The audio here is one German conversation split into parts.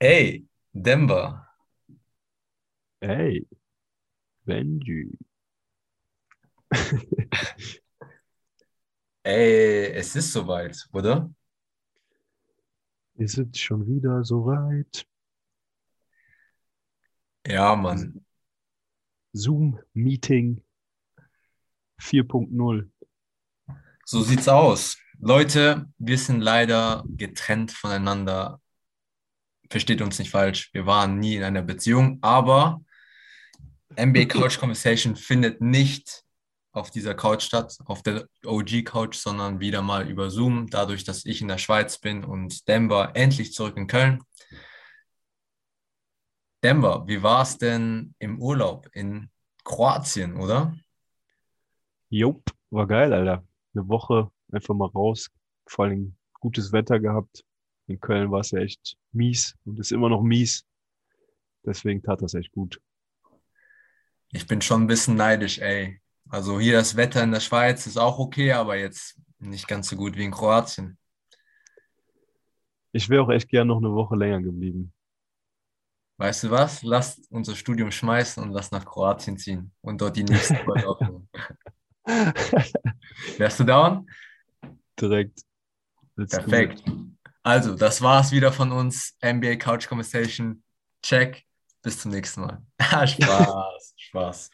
Ey, Denver. Hey, Benji. Ey, es ist soweit, oder? Ist es schon wieder soweit? Ja, Mann. Zoom-Meeting 4.0. So sieht's aus. Leute, wir sind leider getrennt voneinander. Versteht uns nicht falsch. Wir waren nie in einer Beziehung, aber NBA Couch Conversation findet nicht auf dieser Couch statt, auf der OG Couch, sondern wieder mal über Zoom, dadurch, dass ich in der Schweiz bin und Denver endlich zurück in Köln. Denver, wie war es denn im Urlaub in Kroatien, oder? Jupp, war geil, Alter. Eine Woche einfach mal raus. Vor allem gutes Wetter gehabt. In Köln war es ja echt mies und ist immer noch mies. Deswegen tat das echt gut. Ich bin schon ein bisschen neidisch, ey. Also hier das Wetter in der Schweiz ist auch okay, aber jetzt nicht ganz so gut wie in Kroatien. Ich wäre auch echt gern noch eine Woche länger geblieben. Weißt du was? Lass unser Studium schmeißen und lass nach Kroatien ziehen und dort die nächsten Urlaub machen. Wärst du down? Direkt. Let's Perfekt. Also, das war's wieder von uns. NBA Couch Conversation. Check. Bis zum nächsten Mal. Ah, Spaß, Spaß.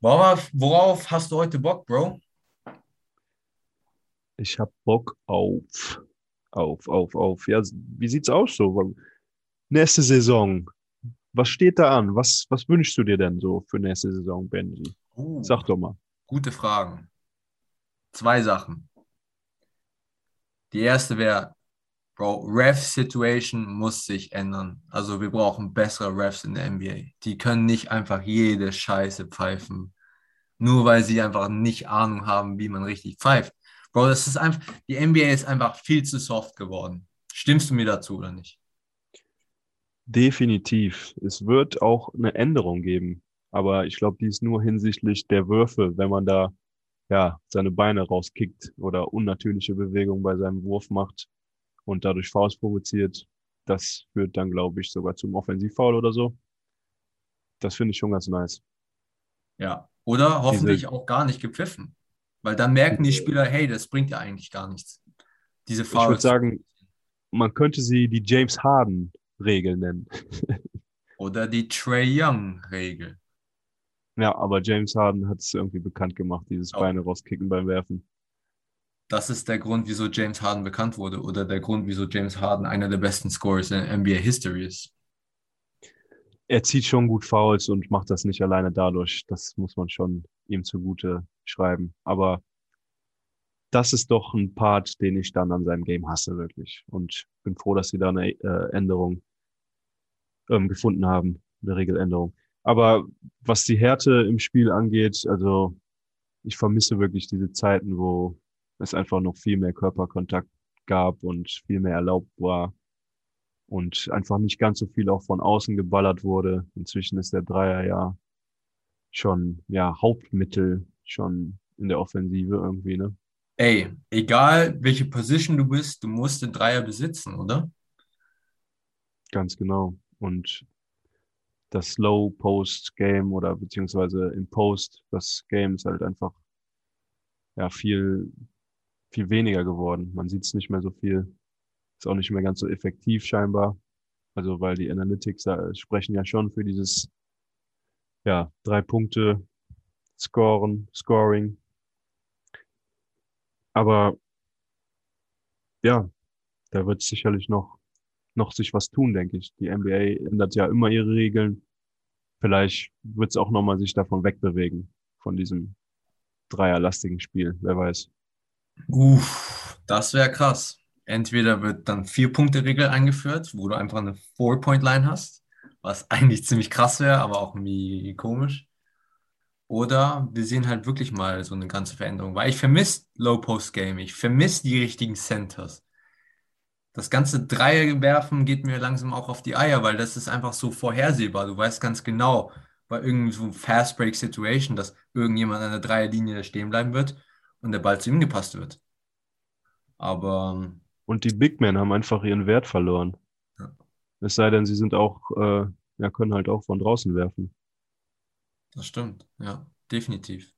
Worauf, worauf hast du heute Bock, Bro? Ich hab Bock auf, auf, auf, auf. Ja, wie sieht's aus so? Nächste Saison. Was steht da an? Was, was wünschst du dir denn so für nächste Saison, Benji? Uh, Sag doch mal. gute Fragen. Zwei Sachen. Die erste wäre, Bro, Ref-Situation muss sich ändern. Also wir brauchen bessere Refs in der NBA. Die können nicht einfach jede Scheiße pfeifen, nur weil sie einfach nicht Ahnung haben, wie man richtig pfeift. Bro, das ist einfach, die NBA ist einfach viel zu soft geworden. Stimmst du mir dazu oder nicht? Definitiv. Es wird auch eine Änderung geben. Aber ich glaube, die ist nur hinsichtlich der Würfe, wenn man da ja seine Beine rauskickt oder unnatürliche Bewegungen bei seinem Wurf macht und dadurch Fouls provoziert. Das führt dann, glaube ich, sogar zum Offensivfoul oder so. Das finde ich schon ganz nice. Ja. Oder hoffentlich Diese- auch gar nicht gepfiffen. Weil dann merken die Spieler, hey, das bringt ja eigentlich gar nichts. Diese Ich würde Fouls. sagen, man könnte sie die James Harden Regel nennen. Oder die Trey Young-Regel. Ja, aber James Harden hat es irgendwie bekannt gemacht, dieses Oh. Beine rauskicken beim Werfen. Das ist der Grund, wieso James Harden bekannt wurde oder der Grund, wieso James Harden einer der besten Scorers in NBA History ist. Er zieht schon gut Fouls und macht das nicht alleine dadurch. Das muss man schon ihm zugute schreiben. Aber das ist doch ein Part, den ich dann an seinem Game hasse, wirklich. Und bin froh, dass sie da eine äh, Änderung ähm, gefunden haben, eine Regeländerung. Aber was die Härte im Spiel angeht, also ich vermisse wirklich diese Zeiten, wo es einfach noch viel mehr Körperkontakt gab und viel mehr erlaubt war und einfach nicht ganz so viel auch von außen geballert wurde. Inzwischen ist der Dreier ja schon ja Hauptmittel schon in der Offensive irgendwie, ne? Ey, egal welche Position du bist, du musst den Dreier besitzen, oder? Ganz genau. Und das Low Post Game oder beziehungsweise im Post, das Game ist halt einfach ja viel, viel weniger geworden. Man sieht es nicht mehr so viel. Ist auch nicht mehr ganz so effektiv scheinbar. Also weil die Analytics sprechen ja schon für dieses ja, drei Punkte Scoren, Scoring. Aber ja, da wird sicherlich noch, noch sich was tun, denke ich. Die NBA ändert ja immer ihre Regeln. Vielleicht wird es auch nochmal sich davon wegbewegen, von diesem dreierlastigen Spiel, wer weiß. Uff, das wäre krass. Entweder wird dann Vier-Punkte-Regel eingeführt, wo du einfach eine Four-Point-Line hast, was eigentlich ziemlich krass wäre, aber auch irgendwie komisch. Oder wir sehen halt wirklich mal so eine ganze Veränderung, weil ich vermisse Low-Post-Game, ich vermisse die richtigen Centers. Das ganze Dreier werfen geht mir langsam auch auf die Eier, weil das ist einfach so vorhersehbar. Du weißt ganz genau, bei irgendeinem so Fast-Break-Situation, dass irgendjemand an der Dreierlinie stehen bleiben wird und der Ball zu ihm gepasst wird. Aber Und die Big Men haben einfach ihren Wert verloren. Ja. Es sei denn, sie sind auch, äh, ja, können halt auch von draußen werfen. Das stimmt, ja, definitiv.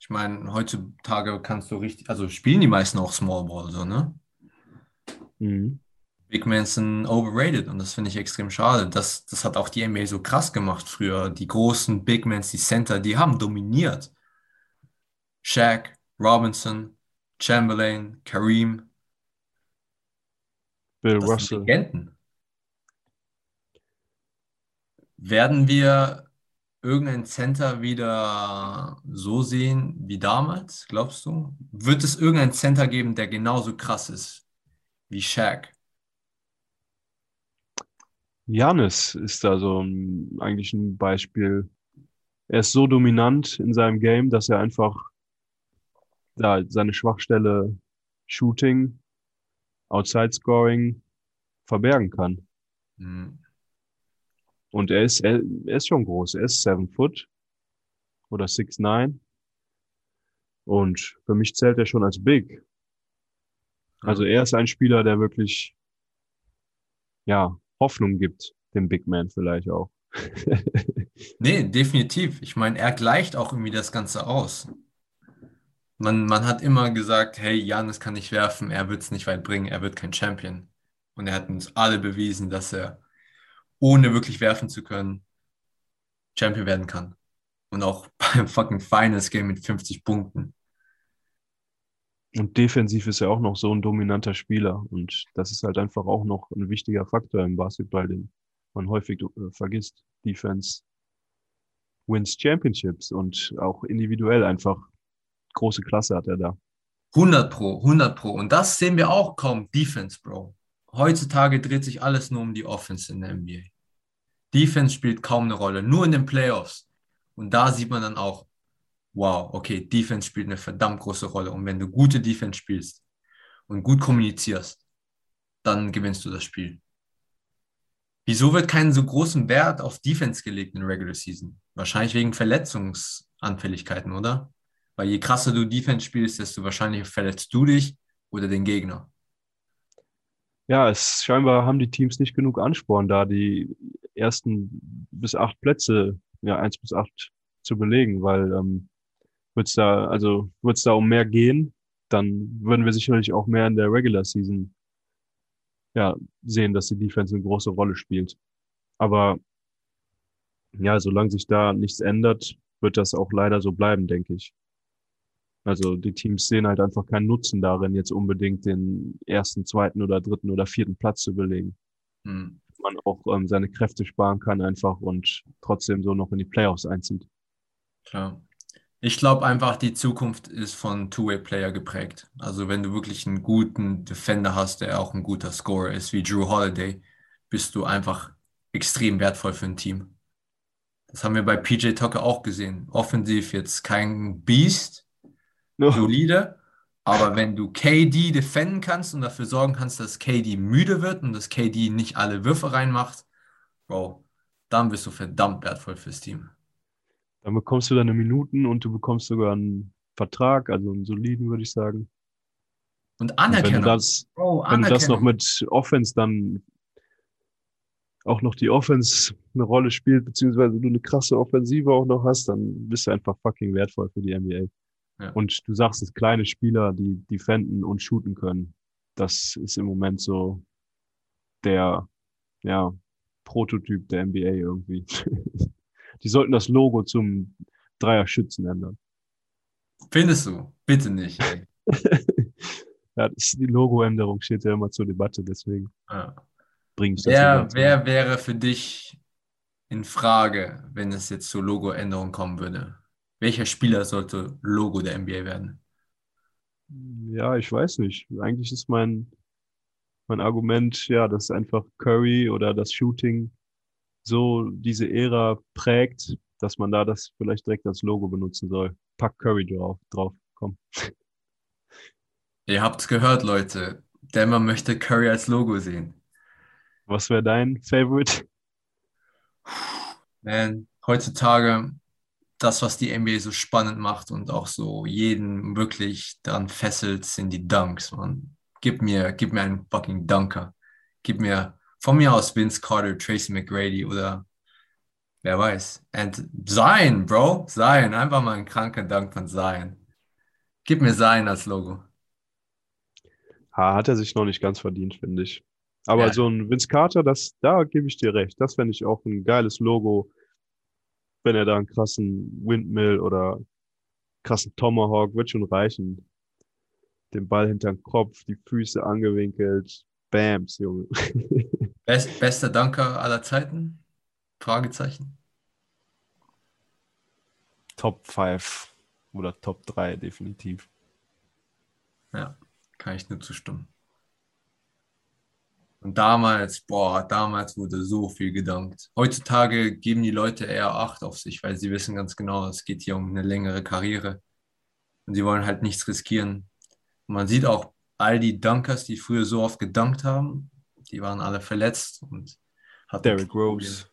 Ich meine, heutzutage kannst du richtig, also spielen die meisten auch Small Ball so, ne? Mhm. Big Men sind overrated und das finde ich extrem schade. Das, das hat auch die NBA so krass gemacht früher. Die großen Big Men, die Center, die haben dominiert. Shaq, Robinson, Chamberlain, Kareem. Bill Das sind Russell. Legenden. Werden wir irgendein Center wieder so sehen wie damals, glaubst du? Wird es irgendeinen Center geben, der genauso krass ist wie Shaq? Janis ist da so ein, eigentlich ein Beispiel. Er ist so dominant in seinem Game, dass er einfach ja, seine Schwachstelle Shooting, Outside Scoring verbergen kann. Hm. Und er ist, er, er ist schon groß. Er ist seven foot oder six nine. Und für mich zählt er schon als big. Also er ist ein Spieler, der wirklich, ja, Hoffnung gibt, dem Big Man vielleicht auch. Nee, definitiv. Ich meine, er gleicht auch irgendwie das Ganze aus. Man, man hat immer gesagt, hey, Janis kann nicht werfen, er wird es nicht weit bringen, er wird kein Champion. Und er hat uns alle bewiesen, dass er, ohne wirklich werfen zu können, Champion werden kann. Und auch beim fucking Finals Game mit 50 Punkten. Und defensiv ist er auch noch so ein dominanter Spieler. Und das ist halt einfach auch noch ein wichtiger Faktor im Basketball, den man häufig äh, vergisst. Defense wins Championships und auch individuell einfach große Klasse hat er da. 100 Pro, 100 Pro. Und das sehen wir auch kaum. Defense, Bro. Heutzutage dreht sich alles nur um die Offense in der NBA. Defense spielt kaum eine Rolle, nur in den Playoffs. Und da sieht man dann auch, wow, okay, Defense spielt eine verdammt große Rolle. Und wenn du gute Defense spielst und gut kommunizierst, dann gewinnst du das Spiel. Wieso wird kein so großen Wert auf Defense gelegt in Regular Season? Wahrscheinlich wegen Verletzungsanfälligkeiten, oder? Weil je krasser du Defense spielst, desto wahrscheinlicher verletzt du dich oder den Gegner. Ja, es scheinbar haben die Teams nicht genug Ansporn da, die ersten bis acht Plätze, ja, eins bis acht zu belegen, weil ähm, wird's da, also wird's da um mehr gehen, dann würden wir sicherlich auch mehr in der Regular Season ja, sehen, dass die Defense eine große Rolle spielt. Aber ja, solange sich da nichts ändert, wird das auch leider so bleiben, denke ich. Also die Teams sehen halt einfach keinen Nutzen darin, jetzt unbedingt den ersten, zweiten oder dritten oder vierten Platz zu belegen. Hm. Man auch ähm, seine Kräfte sparen kann einfach und trotzdem so noch in die Playoffs einzieht. Klar. Ich glaube einfach, die Zukunft ist von Two-Way-Player geprägt. Also wenn du wirklich einen guten Defender hast, der auch ein guter Scorer ist, wie Drew Holiday, bist du einfach extrem wertvoll für ein Team. Das haben wir bei PJ Tucker auch gesehen. Offensiv jetzt kein Beast, solide, aber wenn du KD defenden kannst und dafür sorgen kannst, dass KD müde wird und dass KD nicht alle Würfe reinmacht, Bro, dann bist du verdammt wertvoll fürs Team. Dann bekommst du deine Minuten und du bekommst sogar einen Vertrag, also einen soliden, würde ich sagen. Und Und wenn du Anerkennung. das, Bro, wenn du das noch Anerkennung. mit Offense dann auch noch die Offense eine Rolle spielt, beziehungsweise du eine krasse Offensive auch noch hast, dann bist du einfach fucking wertvoll für die NBA. Ja. Und du sagst es, kleine Spieler, die defenden und shooten können. Das ist im Moment so der, ja, Prototyp der NBA irgendwie. Die sollten das Logo zum Dreier-Schützen ändern. Findest du? Bitte nicht, ey. ja, die Logoänderung steht ja immer zur Debatte, deswegen Ja. bringe ich das Wer, wer wäre für dich in Frage, wenn es jetzt zur Logoänderung kommen würde? Welcher Spieler sollte Logo der NBA werden? Ja, ich weiß nicht. Eigentlich ist mein, mein Argument, ja, dass einfach Curry oder das Shooting so diese Ära prägt, dass man da das vielleicht direkt als Logo benutzen soll. Pack Curry drauf, drauf. Komm. Ihr habt's gehört, Leute. Denver möchte Curry als Logo sehen. Was wäre dein Favorite? Man, heutzutage das, was die NBA so spannend macht und auch so jeden wirklich dran fesselt, sind die Dunks, man. Gib mir, gib mir einen fucking Dunker. Gib mir von mir aus Vince Carter, Tracy McGrady oder wer weiß. And Zion, Bro, Zion, einfach mal ein kranker Dank von Zion. Gib mir Zion als Logo. Ha, hat er sich noch nicht ganz verdient, finde ich. Aber Ja. so ein Vince Carter, das, da gebe ich dir recht. Das fände ich auch ein geiles Logo, wenn er da einen krassen Windmill oder krassen Tomahawk, wird schon reichen. Den Ball hinterm Kopf, die Füße angewinkelt. Bams, Junge. Best, bester Danker aller Zeiten? Fragezeichen. Top 5 oder Top 3, definitiv. Ja, kann ich nur zustimmen. Und damals, boah, damals wurde so viel gedankt. Heutzutage geben die Leute eher Acht auf sich, weil sie wissen ganz genau, es geht hier um eine längere Karriere. Und sie wollen halt nichts riskieren. Und man sieht auch, all die Dunkers, die früher so oft gedankt haben, die waren alle verletzt und hatten Derrick. Rose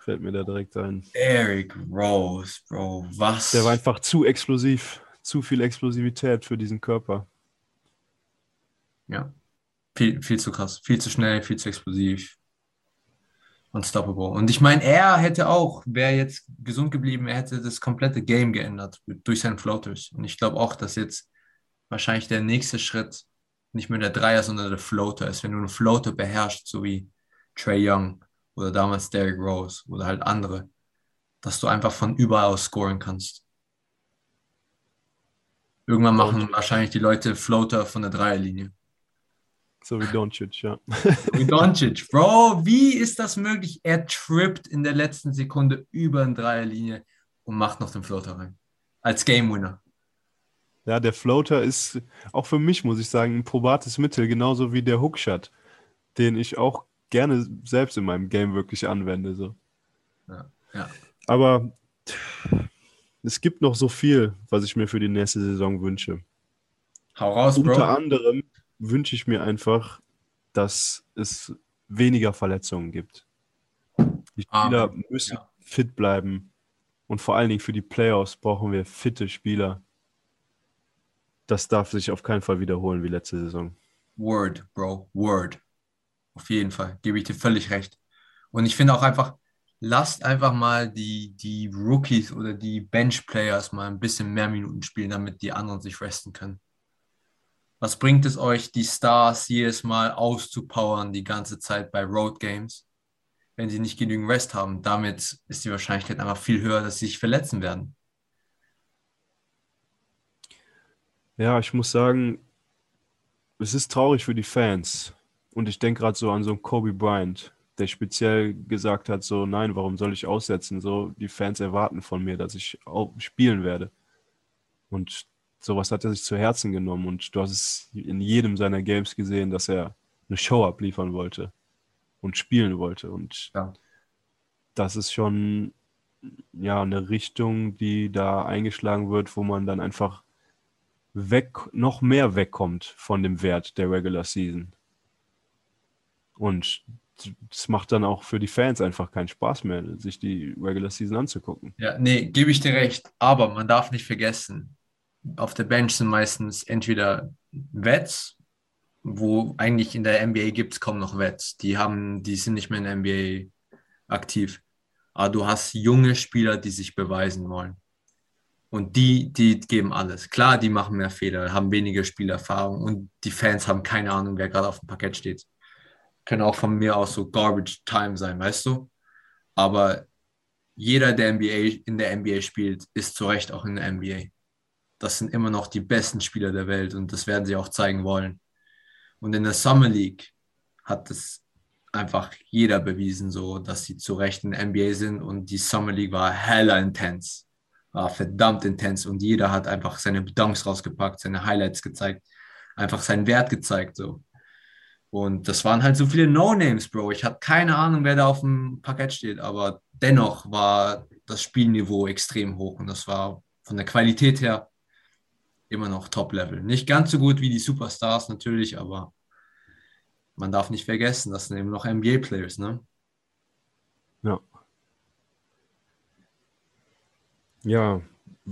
fällt mir da direkt ein. Derrick Rose, Bro, was? Der war einfach zu explosiv. Zu viel Explosivität für diesen Körper. Ja. Viel, viel zu krass, viel zu schnell, viel zu explosiv. Unstoppable. Und ich meine, er hätte auch, wäre jetzt gesund geblieben, er hätte das komplette Game geändert durch seinen Floaters. Und ich glaube auch, dass jetzt wahrscheinlich der nächste Schritt nicht mehr der Dreier, sondern der Floater ist. Wenn du einen Floater beherrschst, so wie Trey Young oder damals Derrick Rose oder halt andere, dass du einfach von überall aus scoren kannst. Irgendwann machen wahrscheinlich die Leute Floater von der Dreierlinie. So wie Doncic, ja. Wie Doncic, Bro, wie ist das möglich? Er trippt in der letzten Sekunde über eine Dreierlinie und macht noch den Floater rein. Als Game Winner. Ja, der Floater ist auch für mich, muss ich sagen, ein probates Mittel, genauso wie der Hookshot, den ich auch gerne selbst in meinem Game wirklich anwende. So. Ja, ja. Aber es gibt noch so viel, was ich mir für die nächste Saison wünsche. Hau raus, Unter Bro. anderem wünsche ich mir einfach, dass es weniger Verletzungen gibt. Die Spieler Amen. müssen Ja. fit bleiben. Und vor allen Dingen für die Playoffs brauchen wir fitte Spieler. Das darf sich auf keinen Fall wiederholen wie letzte Saison. Word, Bro, Word. Auf jeden Fall, gebe ich dir völlig recht. Und ich finde auch einfach, lasst einfach mal die, die Rookies oder die Bench-Players mal ein bisschen mehr Minuten spielen, damit die anderen sich resten können. Was bringt es euch, die Stars jedes Mal auszupowern die ganze Zeit bei Road Games, wenn sie nicht genügend Rest haben? Damit ist die Wahrscheinlichkeit einfach viel höher, dass sie sich verletzen werden. Ja, ich muss sagen, es ist traurig für die Fans. Und ich denke gerade so an so einen Kobe Bryant, der speziell gesagt hat, so, nein, warum soll ich aussetzen? So, die Fans erwarten von mir, dass ich auch spielen werde. Und sowas hat er sich zu Herzen genommen. Und du hast es in jedem seiner Games gesehen, dass er eine Show abliefern wollte und spielen wollte. Und Ja. das ist schon ja eine Richtung, die da eingeschlagen wird, wo man dann einfach weg, noch mehr wegkommt von dem Wert der Regular Season. Und das macht dann auch für die Fans einfach keinen Spaß mehr, sich die Regular Season anzugucken. Ja, nee, gebe ich dir recht. Aber man darf nicht vergessen, auf der Bench sind meistens entweder Vets, wo eigentlich in der NBA gibt es kaum noch Vets. Die haben, die sind nicht mehr in der NBA aktiv. Aber du hast junge Spieler, die sich beweisen wollen. Und die, die geben alles. Klar, die machen mehr Fehler, haben weniger Spielerfahrung und die Fans haben keine Ahnung, wer gerade auf dem Parkett steht. Können auch von mir aus so Garbage Time sein, weißt du? Aber jeder, der NBA, in der NBA spielt, ist zu Recht auch in der NBA. Das sind immer noch die besten Spieler der Welt und das werden sie auch zeigen wollen. Und in der Summer League hat es einfach jeder bewiesen, so dass sie zu Recht in der NBA sind und die Summer League war hella intens, war verdammt intens und jeder hat einfach seine Dunks rausgepackt, seine Highlights gezeigt, einfach seinen Wert gezeigt, so. Und das waren halt so viele No-Names, Bro. Ich hatte keine Ahnung, wer da auf dem Parkett steht, aber dennoch war das Spielniveau extrem hoch und das war von der Qualität her immer noch Top-Level. Nicht ganz so gut wie die Superstars natürlich, aber man darf nicht vergessen, das sind eben noch NBA-Players, ne? Ja. Ja,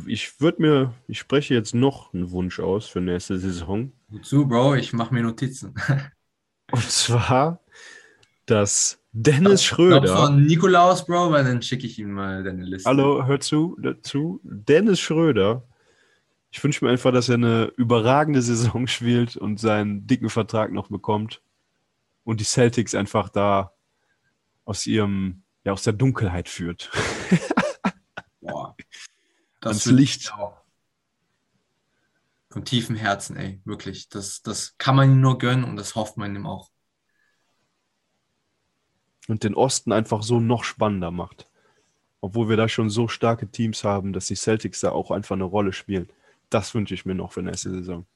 ich würde mir, ich spreche jetzt noch einen Wunsch aus für nächste Saison. Wozu, Bro? Ich mache mir Notizen. Und zwar dass Dennis Ich glaub Schröder. von Nikolaus, Bro, weil dann schicke ich ihm mal deine Liste. Hallo, hör zu, dazu. Dennis Schröder. Ich wünsche mir einfach, dass er eine überragende Saison spielt und seinen dicken Vertrag noch bekommt. Und die Celtics einfach da aus ihrem, ja, aus der Dunkelheit führt. Boah. Ans würd ich Licht. Von tiefem Herzen, ey, wirklich. Das, das kann man ihm nur gönnen und das hofft man ihm auch. Und den Osten einfach so noch spannender macht. Obwohl wir da schon so starke Teams haben, dass die Celtics da auch einfach eine Rolle spielen. Das wünsche ich mir noch für nächste Saison.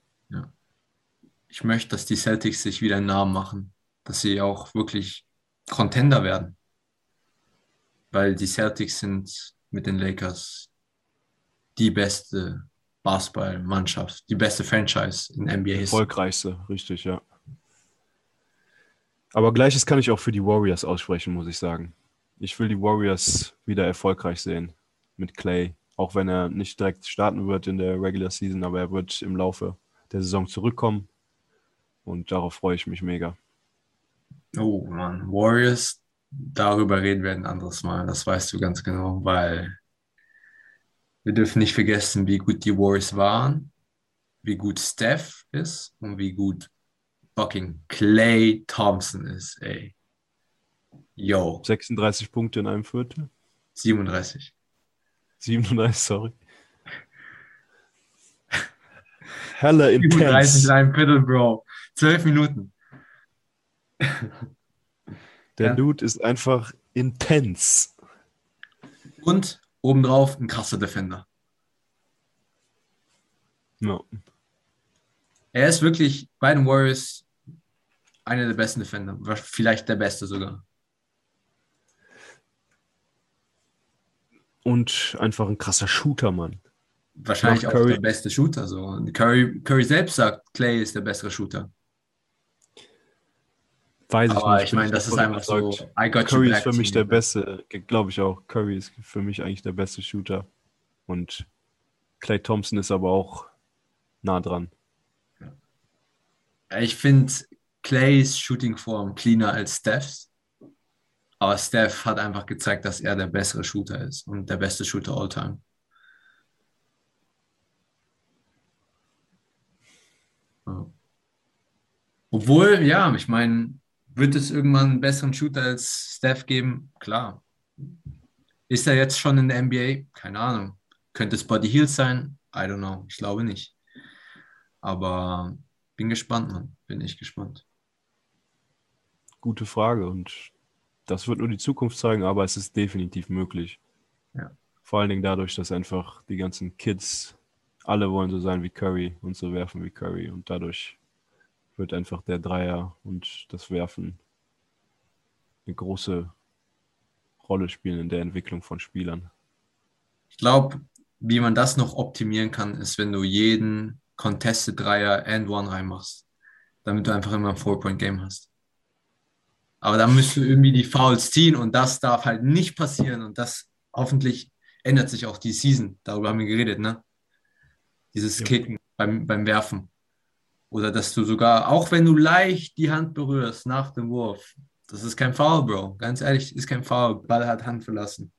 Ich möchte, dass die Celtics sich wieder einen Namen machen, dass sie auch wirklich Contender werden. Weil die Celtics sind mit den Lakers die beste Basketballmannschaft, die beste Franchise in NBA History. Erfolgreichste, richtig, ja. Aber gleiches kann ich auch für die Warriors aussprechen, muss ich sagen. Ich will die Warriors wieder erfolgreich sehen mit Clay. Auch wenn er nicht direkt starten wird in der Regular Season, aber er wird im Laufe der Saison zurückkommen. Und darauf freue ich mich mega. Oh Mann, Warriors, darüber reden wir ein anderes Mal, das weißt du ganz genau, weil wir dürfen nicht vergessen, wie gut die Warriors waren, wie gut Steph ist und wie gut fucking Clay Thompson ist, ey. Yo, 36 Punkte in einem Viertel. 37. 37, sorry. Hella 37 in intense. einem Viertel, Bro. 12 Minuten. Der Ja. Dude ist einfach intens. Und obendrauf ein krasser Defender. Ja. Er ist wirklich bei den Warriors einer der besten Defender, vielleicht der beste sogar. Und einfach ein krasser Shooter, Mann. Wahrscheinlich Nach auch Curry. der beste Shooter. So. Und Curry, Curry selbst sagt, Clay ist der bessere Shooter. Weiß ich Aber nicht. ich meine, das ist einfach so, überzeugt. I got Curry ist für mich der beste, glaube ich auch. Curry ist für mich eigentlich der beste Shooter. Und Clay Thompson ist aber auch nah dran. Ich finde Clays Shooting-Form cleaner als Stephs. Aber Steph hat einfach gezeigt, dass er der bessere Shooter ist und der beste Shooter all time. Obwohl, ja, ich meine, wird es irgendwann einen besseren Shooter als Steph geben? Klar. Ist er jetzt schon in der NBA? Keine Ahnung. Könnte es Buddy Hield sein? I don't know. Ich glaube nicht. Aber bin gespannt, Mann. Bin echt gespannt. Gute Frage. Und das wird nur die Zukunft zeigen, aber es ist definitiv möglich. Ja. Vor allen Dingen dadurch, dass einfach die ganzen Kids, alle wollen so sein wie Curry und so werfen wie Curry. Und dadurch wird einfach der Dreier und das Werfen eine große Rolle spielen in der Entwicklung von Spielern. Ich glaube, wie man das noch optimieren kann, ist, wenn du jeden Contested Dreier and One reinmachst, damit du einfach immer ein Four-Point-Game hast. Aber dann müsst du irgendwie die Fouls ziehen und das darf halt nicht passieren und das hoffentlich ändert sich auch die Season. Darüber haben wir geredet, ne? Dieses Ja. Kicken beim, beim Werfen. Oder dass du sogar, auch wenn du leicht die Hand berührst nach dem Wurf, das ist kein Foul, Bro. Ganz ehrlich, ist kein Foul. Ball hat Hand verlassen.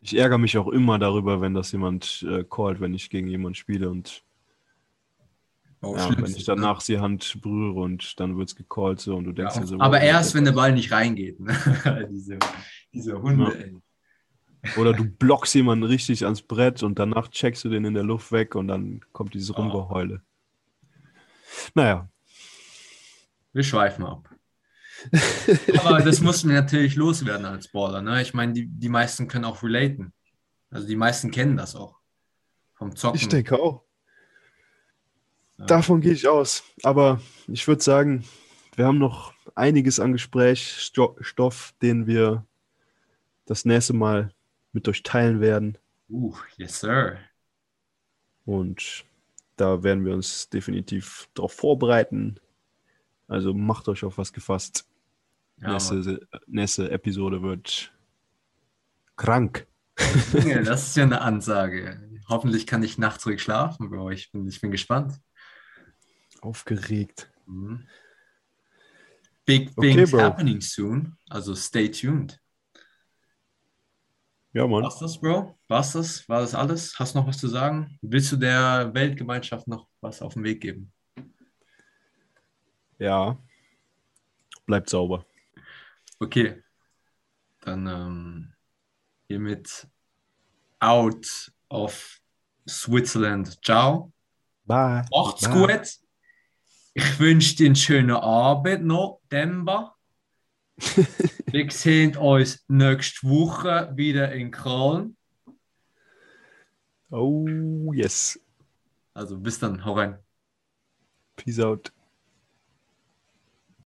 Ich ärgere mich auch immer darüber, wenn das jemand äh, callt, wenn ich gegen jemanden spiele und Bro, ja, wenn ich danach die Hand berühre und dann wird es gecallt so und du denkst Ja, dir so, aber wow, erst, wenn der Ball nicht reingeht. Ne? diese, diese Hunde, Ja. Oder du blockst jemanden richtig ans Brett und danach checkst du den in der Luft weg und dann kommt dieses Oh. Rumgeheule. Naja, Wir schweifen ab. Aber das mussten wir natürlich loswerden als Baller. Ne? Ich meine, die, die meisten können auch relaten. Also die meisten kennen das auch. Vom Zocken. ich denke auch. Davon gehe ich aus. Aber ich würde sagen, wir haben noch einiges an Gesprächsstoff, den wir das nächste Mal mit euch teilen werden. Uh, yes, sir. Und da werden wir uns definitiv darauf vorbereiten. Also macht euch auf was gefasst. Ja, nächste, nächste Episode wird krank. Das ist ja eine Ansage. Hoffentlich kann ich nachts ruhig schlafen, Bro. Ich bin, ich bin gespannt. Aufgeregt. Mhm. big Okay, things Bro. happening soon. Also stay tuned. Ja, Mann. War's das, Bro? War's das? War das alles? Hast du noch was zu sagen? Willst du der Weltgemeinschaft noch was auf den Weg geben? Ja. Bleibt sauber. Okay. Dann ähm, hiermit out of Switzerland. Ciao. Bye. Macht's Bye. gut. Ich wünsche dir einen schönen Abend noch, Demba. Wir sehen uns nächste Woche wieder in Köln. Oh, yes. Also bis dann, hau rein. Peace out.